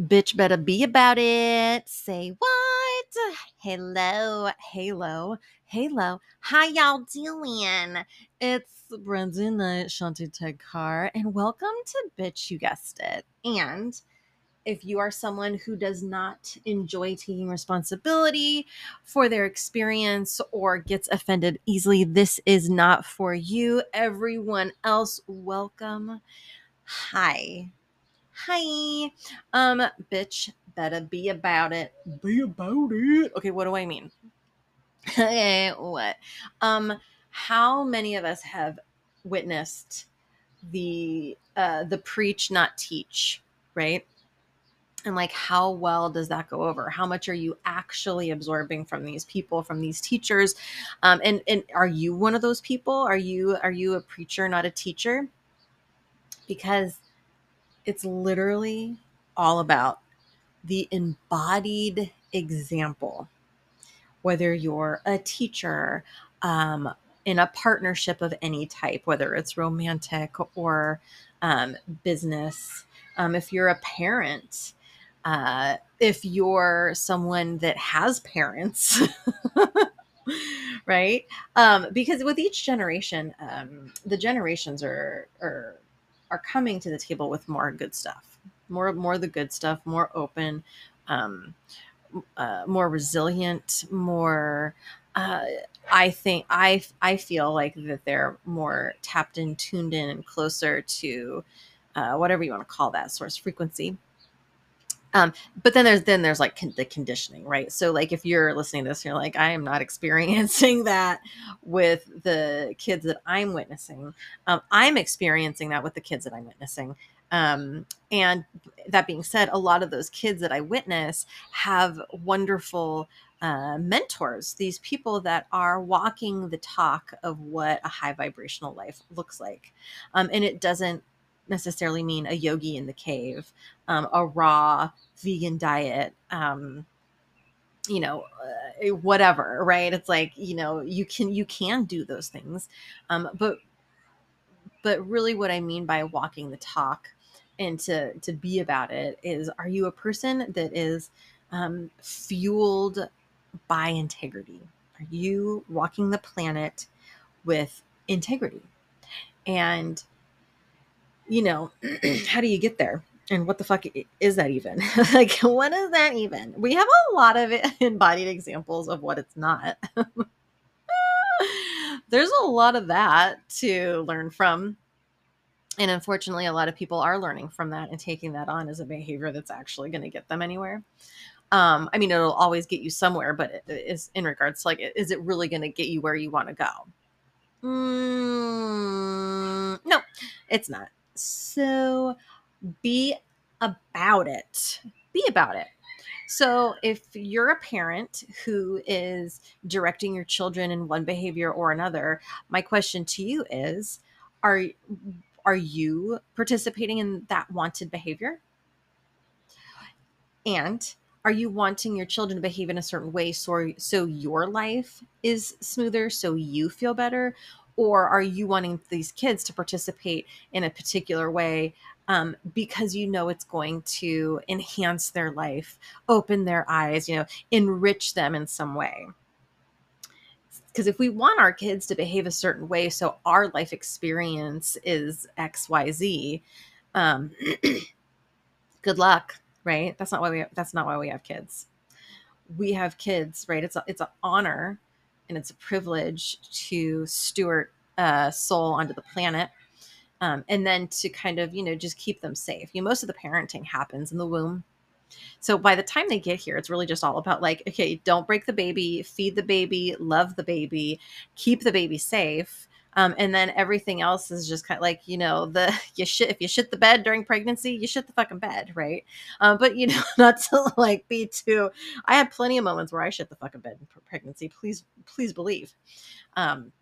Bitch better be about it. Say what? Hello, halo, halo. How y'all doing? It's Brenda the Shanti Tech Car, and welcome to Bitch You Guessed It. And if you are someone who does not enjoy taking responsibility for their experience or gets offended easily, this is not for you. Everyone else, welcome. Hi. Hi. Um, bitch, better be about it. Be about it. Okay, what do I mean? okay, what? Um, how many of us have witnessed the uh the preach not teach, right? And like how well does that go over? How much are you actually absorbing from these people, from these teachers? Um, and and are you one of those people? Are you are you a preacher, not a teacher? Because it's literally all about the embodied example. Whether you're a teacher, um, in a partnership of any type, whether it's romantic or um, business, um, if you're a parent, uh, if you're someone that has parents, right? Um, because with each generation, um, the generations are, are are coming to the table with more good stuff, more more the good stuff, more open, um, uh, more resilient, more. Uh, I think I I feel like that they're more tapped in, tuned in, and closer to uh, whatever you want to call that source frequency. Um, but then there's then there's like con- the conditioning, right? So like if you're listening to this, you're like, I am not experiencing that with the kids that I'm witnessing. Um, I'm experiencing that with the kids that I'm witnessing. Um, and that being said, a lot of those kids that I witness have wonderful uh, mentors, these people that are walking the talk of what a high vibrational life looks like. Um, and it doesn't necessarily mean a yogi in the cave, um, a raw vegan diet, um, you know, uh, whatever, right? It's like you know you can you can do those things, um, but but really what I mean by walking the talk and to to be about it is are you a person that is um, fueled by integrity? Are you walking the planet with integrity? And you know, how do you get there? And what the fuck is that even? like, what is that even? We have a lot of embodied examples of what it's not. There's a lot of that to learn from. And unfortunately, a lot of people are learning from that and taking that on as a behavior that's actually going to get them anywhere. Um, I mean, it'll always get you somewhere, but it is in regards to like, is it really going to get you where you want to go? Mm, no, it's not. So be about it. Be about it. So, if you're a parent who is directing your children in one behavior or another, my question to you is are are you participating in that wanted behavior? And are you wanting your children to behave in a certain way so so your life is smoother so you feel better or are you wanting these kids to participate in a particular way um, because you know it's going to enhance their life open their eyes you know enrich them in some way? Because if we want our kids to behave a certain way so our life experience is xyz um, good luck right? That's not why we that's not why we have kids. We have kids right? It's a, it's an honor and it's a privilege to steward a soul onto the planet um, and then to kind of you know just keep them safe. You know most of the parenting happens in the womb. So by the time they get here it's really just all about like okay don't break the baby feed the baby love the baby keep the baby safe um, and then everything else is just kind of like you know the you shit if you shit the bed during pregnancy you shit the fucking bed right? Um, but you know not to like be too i had plenty of moments where i shit the fucking bed in pregnancy please please believe. Um,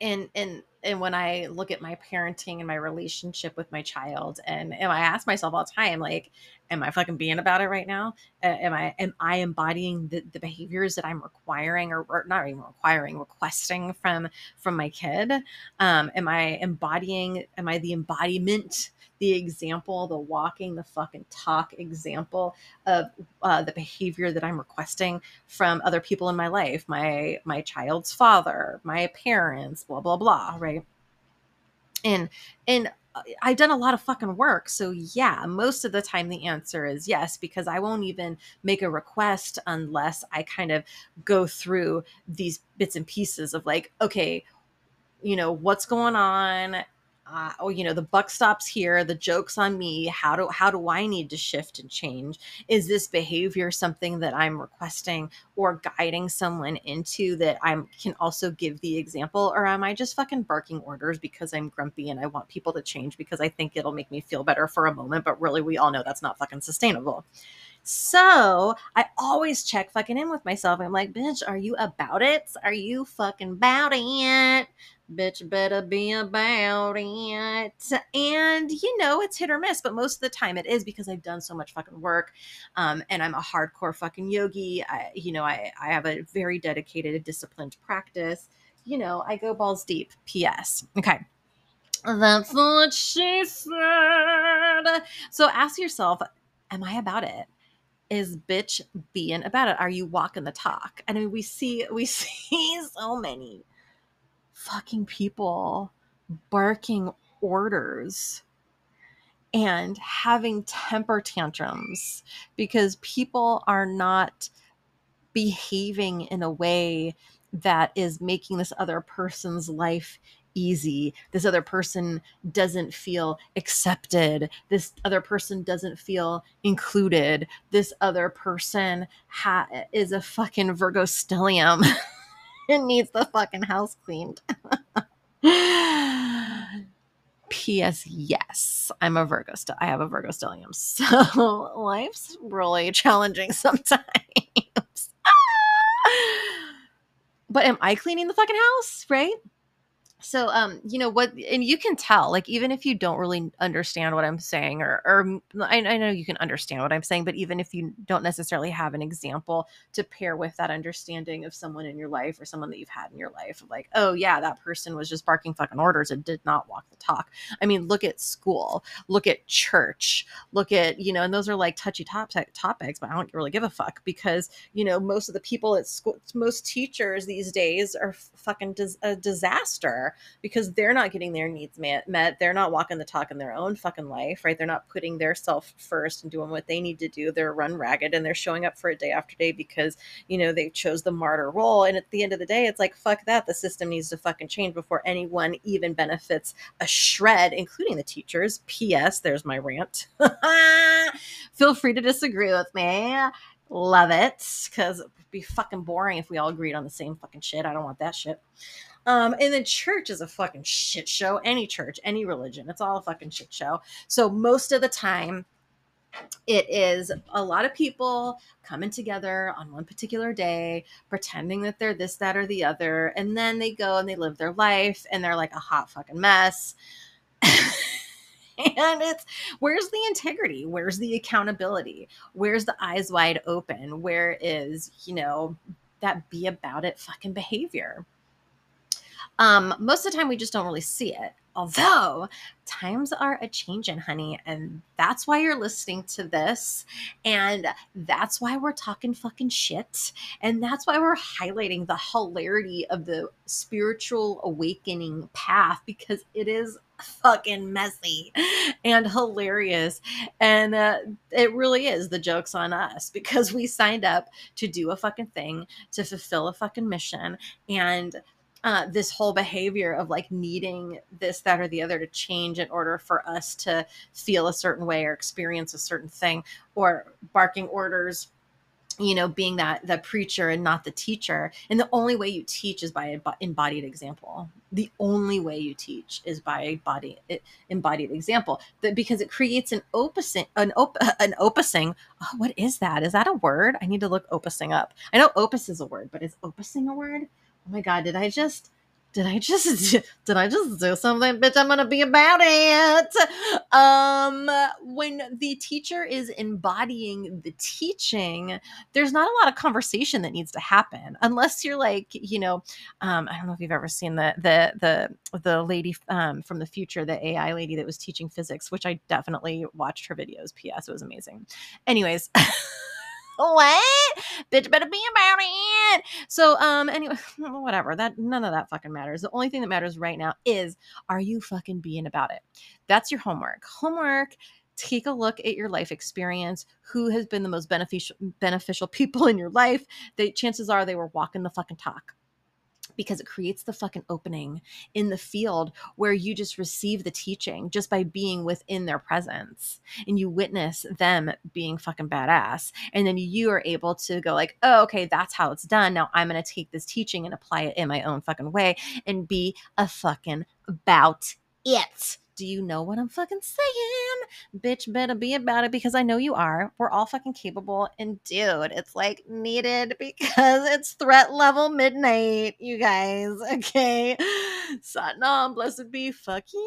and and and when I look at my parenting and my relationship with my child, and, and I ask myself all the time, like, am I fucking being about it right now? Uh, am I am I embodying the, the behaviors that I'm requiring or, or, not even requiring, requesting from from my kid? Um, am I embodying? Am I the embodiment the example, the walking, the fucking talk example of uh, the behavior that I'm requesting from other people in my life, my my child's father, my parents, blah blah blah, right? And and I've done a lot of fucking work. So, yeah, most of the time the answer is yes, because I won't even make a request unless I kind of go through these bits and pieces of like, okay, you know, what's going on? Uh, oh you know the buck stops here the jokes on me how do how do i need to shift and change? Is this behavior something that i'm requesting or guiding someone into that i can also give the example? Or am i just fucking barking orders because i'm grumpy and i want people to change because i think it'll make me feel better for a moment but really we all know that's not fucking sustainable so I always check fucking in with myself. I'm like, bitch, are you about it? Are you fucking about it? Bitch, better be about it. And you know, it's hit or miss, but most of the time it is because I've done so much fucking work. Um, and I'm a hardcore fucking yogi. I, you know, I, I have a very dedicated, disciplined practice. You know, I go balls deep. P.S. Okay. That's what she said. So ask yourself, am I about it? Is bitch being about it? Are you walking the talk? I mean, we see we see so many fucking people barking orders and having temper tantrums because people are not behaving in a way that is making this other person's life easy. This other person doesn't feel accepted. This other person doesn't feel included. This other person ha- is a fucking Virgo stellium and needs the fucking house cleaned. P.S. Yes, I'm a Virgo. St- I have a Virgo stellium, so life's really challenging sometimes. but am I cleaning the fucking house? Right? So um you know what and you can tell like even if you don't really understand what i'm saying or or I, I, know you can understand what i'm saying but even if you don't necessarily have an example to pair with that understanding of someone in your life or someone that you've had in your life of like oh yeah that person was just barking fucking orders and did not walk the talk. I mean look at school look at church look at you know and those are like touchy top topics but i don't really give a fuck because you know most of the people at school most teachers these days are fucking dis- a disaster because they're not getting their needs met. They're not walking the talk in their own fucking life, right? They're not putting their self first and doing what they need to do. They're run ragged and they're showing up for it day after day because, you know, they chose the martyr role. And at the end of the day, it's like, fuck that. The system needs to fucking change before anyone even benefits a shred, including the teachers. P.S. There's my rant. Feel free to disagree with me. Love it because it'd be fucking boring if we all agreed on the same fucking shit. I don't want that shit. Um, and then church is a fucking shit show. Any church, any religion, it's all a fucking shit show. So most of the time, it is a lot of people coming together on one particular day, pretending that they're this, that, or the other. And then they go and they live their life and they're like a hot fucking mess. and it's where's the integrity? Where's the accountability? Where's the eyes wide open? Where is, you know, that be about it fucking behavior? Um, most of the time, we just don't really see it. Although times are a changing, honey, and that's why you're listening to this, and that's why we're talking fucking shit, and that's why we're highlighting the hilarity of the spiritual awakening path because it is fucking messy and hilarious. And uh, it really is the joke's on us because we signed up to do a fucking thing, to fulfill a fucking mission. And uh, this whole behavior of like needing this, that, or the other to change in order for us to feel a certain way or experience a certain thing, or barking orders you know being that the preacher and not the teacher. And the only way you teach is by embodied example. The only way you teach is by body embodied example. Because it creates an opusing an op an opusing oh, what is that? Is that a word? I need to look opusing up. I know opus is a word but is opusing a word oh my god did i just did I just did I just do something, bitch? I'm gonna be about it. Um, when the teacher is embodying the teaching, there's not a lot of conversation that needs to happen unless you're like, you know, um, I don't know if you've ever seen the the the the lady um, from the future, the AI lady that was teaching physics, which I definitely watched her videos. P.S. It was amazing. Anyways. what? Bitch better be about it. So, um, anyway, whatever. That none of that fucking matters. The only thing that matters right now is are you fucking being about it? That's your homework. Homework take a look at your life experience who has been the most beneficial beneficial people in your life the chances are they were walking the fucking talk because it creates the fucking opening in the field where you just receive the teaching just by being within their presence and you witness them being fucking badass. And then you are able to go like oh okay that's how it's done. Now i'm going to take this teaching and apply it in my own fucking way and be a fucking about it do you know what I'm fucking saying? Bitch, better be about it because I know you are. We're all fucking capable. And dude, it's like needed because it's threat level midnight, you guys. Okay. Satnam, blessed be fucking